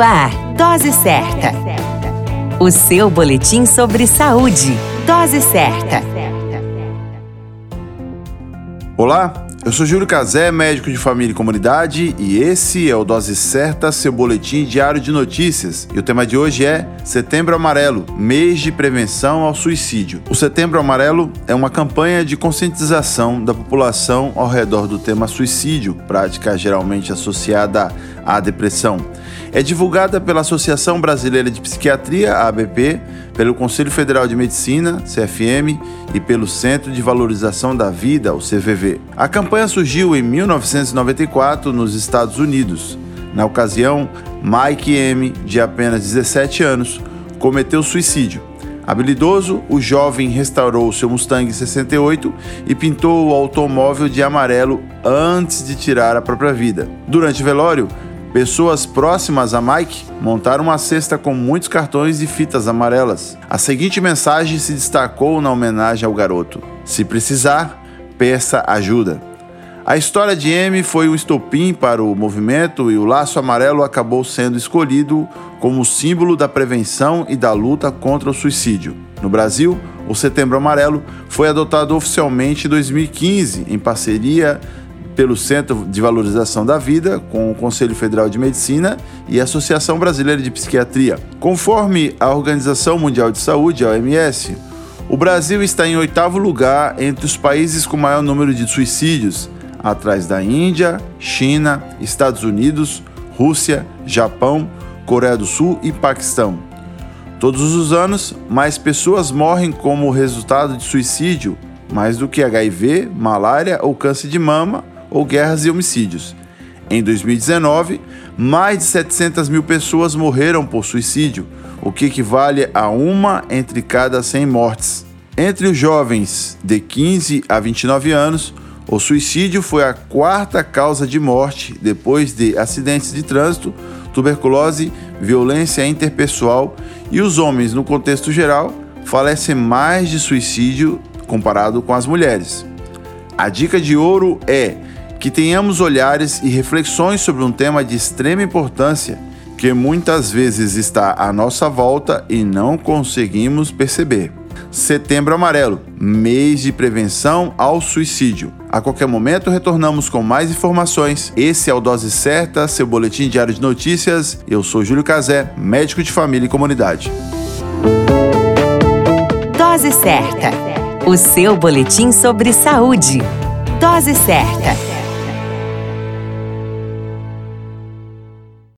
Ar, Dose Certa. O seu boletim sobre saúde. Dose Certa. Olá, eu sou Júlio Cazé, médico de família e comunidade, e esse é o Dose Certa, seu boletim diário de notícias. E o tema de hoje é Setembro Amarelo, mês de prevenção ao suicídio. O Setembro Amarelo é uma campanha de conscientização da população ao redor do tema suicídio, prática geralmente associada à depressão. É divulgada pela Associação Brasileira de Psiquiatria, ABP, pelo Conselho Federal de Medicina, CFM, e pelo Centro de Valorização da Vida, o CVV. A campanha surgiu em 1994 nos Estados Unidos. Na ocasião, Mike M, de apenas 17 anos, cometeu suicídio. Habilidoso, o jovem restaurou seu Mustang 68 e pintou o automóvel de amarelo antes de tirar a própria vida. Durante o velório, Pessoas próximas a Mike montaram uma cesta com muitos cartões e fitas amarelas. A seguinte mensagem se destacou na homenagem ao garoto: Se precisar, peça ajuda. A história de M foi um estopim para o movimento e o laço amarelo acabou sendo escolhido como símbolo da prevenção e da luta contra o suicídio. No Brasil, o Setembro Amarelo foi adotado oficialmente em 2015 em parceria pelo Centro de Valorização da Vida, com o Conselho Federal de Medicina e a Associação Brasileira de Psiquiatria. Conforme a Organização Mundial de Saúde, a OMS, o Brasil está em oitavo lugar entre os países com maior número de suicídios, atrás da Índia, China, Estados Unidos, Rússia, Japão, Coreia do Sul e Paquistão. Todos os anos, mais pessoas morrem como resultado de suicídio, mais do que HIV, malária ou câncer de mama ou guerras e homicídios. Em 2019, mais de 700 mil pessoas morreram por suicídio, o que equivale a uma entre cada 100 mortes. Entre os jovens de 15 a 29 anos, o suicídio foi a quarta causa de morte depois de acidentes de trânsito, tuberculose, violência interpessoal e os homens, no contexto geral, falecem mais de suicídio comparado com as mulheres. A dica de ouro é que tenhamos olhares e reflexões sobre um tema de extrema importância que muitas vezes está à nossa volta e não conseguimos perceber. Setembro Amarelo, mês de prevenção ao suicídio. A qualquer momento retornamos com mais informações. Esse é o Dose Certa, seu boletim diário de notícias. Eu sou Júlio Cazé, médico de família e comunidade. Dose Certa, o seu boletim sobre saúde. Dose Certa.